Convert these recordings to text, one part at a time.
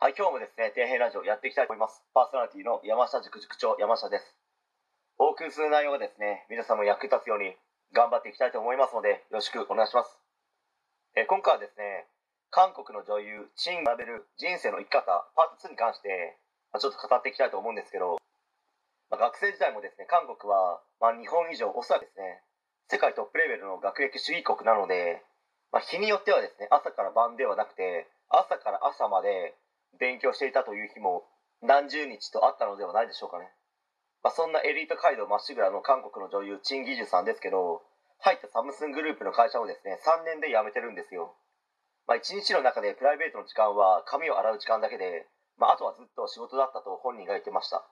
はい、今日もですね、底辺ラジオやっていきたいと思います。パーソナリティの山下塾塾長、山下です。お送りする内容がですね、皆さんも役に立つように頑張っていきたいと思いますので、よろしくお願いします。え今回はですね、韓国の女優、チンが学べる人生の生き方、パート2に関して、まちょっと語っていきたいと思うんですけど、ま学生時代もですね、韓国は、ま、日本以上、おそらくですね、世界トップレベルの学歴主義国なので、ま、日によってはですね、朝から晩ではなくて、朝から朝まで勉強していたという日も何十日とあったのではないでしょうかね。まあ、そんなエリート街道まっしぐらの韓国の女優、チン・ギジュさんですけど、入ったサムスングループの会社をですね、3年で辞めてるんですよ。まあ、1日の中でプライベートの時間は髪を洗う時間だけで、まあ、あとはずっと仕事だったと本人が言ってました。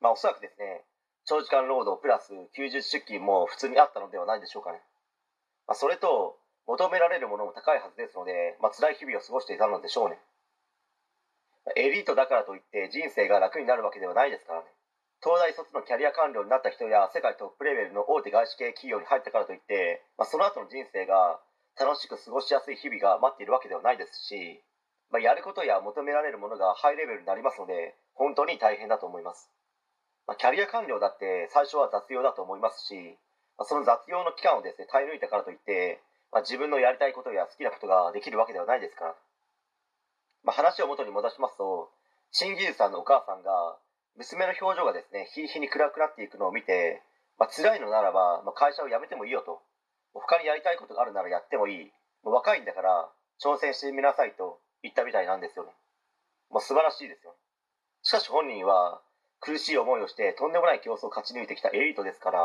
まあ、おそらくですね、長時間労働プラス90出勤も普通にあったのではないでしょうかね。まあ、それと、求められるものも高いはずですので、まあ、辛い日々を過ごしていたのでしょうね。エリートだからといって人生が楽になるわけではないですからね。東大卒のキャリア官僚になった人や世界トップレベルの大手外資系企業に入ったからといって、まあ、その後の人生が楽しく過ごしやすい日々が待っているわけではないですし、まあ、やることや求められるものがハイレベルになりますので、本当に大変だと思います。まあ、キャリア官僚だって最初は雑用だと思いますし、まあ、その雑用の期間をですね、耐え抜いたからといって、まあ、自分のやりたいことや好きなことができるわけではないですから。まあ、話を元に戻しますと、チンギルさんのお母さんが、娘の表情がですね、日に日に暗くなっていくのを見て、まあ、辛いのならば、まあ、会社を辞めてもいいよと。他にやりたいことがあるならやってもいい。もう若いんだから、挑戦してみなさいと言ったみたいなんですよね。もう素晴らしいですよ。しかし本人は、苦しい思いをしてとんでもない競争を勝ち抜いてきたエリートですから、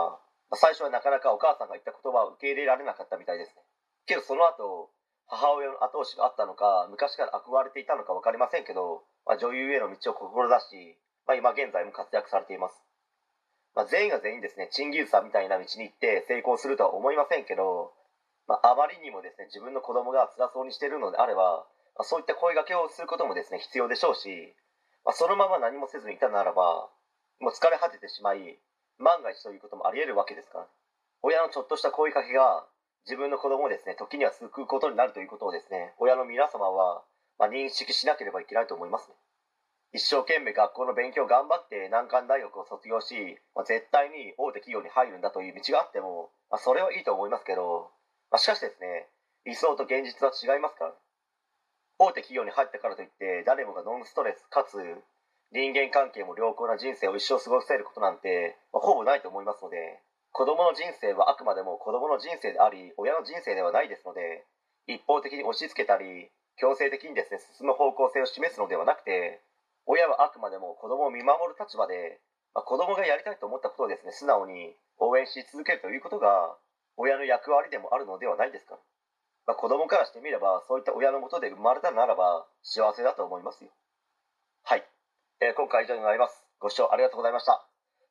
まあ最初はなかなかお母さんが言った言葉を受け入れられなかったみたいですね。けどその後、母親の後押しがあったのか、昔から憧れていたのか分かりませんけど、まあ、女優への道を志し、まあ、今現在も活躍されています。まあ、全員が全員ですね、チンギルさんみたいな道に行って成功するとは思いませんけど、まあ、まりにもですね、自分の子供が辛そうにしているのであれば、ま、そういった声掛けをすることもですね、必要でしょうし、まあ、そのまま何もせずにいたならば、もう疲れ果ててしまい、万が一ということもあり得るわけですから、親のちょっとした声かけが、自分の子供をですね、時には救うことになるということをですね、親の皆様は、まあ、認識しなければいけないと思いますね。一生懸命学校の勉強を頑張って難関大学を卒業し、まあ、絶対に大手企業に入るんだという道があっても、まあ、それはいいと思いますけど、まあ、しかしですね、理想と現実は違いますから、大手企業に入ったからといって、誰もがノンストレスかつ人間関係も良好な人生を一生過ごせることなんて、まあ、ほぼないと思いますので、子供の人生はあくまでも子供の人生であり、親の人生ではないですので、一方的に押し付けたり、強制的にですね、進む方向性を示すのではなくて、親はあくまでも子供を見守る立場で、まあ、子供がやりたいと思ったことをですね、素直に応援し続けるということが、親の役割でもあるのではないですか。まあ、子供からしてみれば、そういった親のもとで生まれたならば、幸せだと思いますよ。はい。えー今回以上になります。ご視聴ありがとうございました。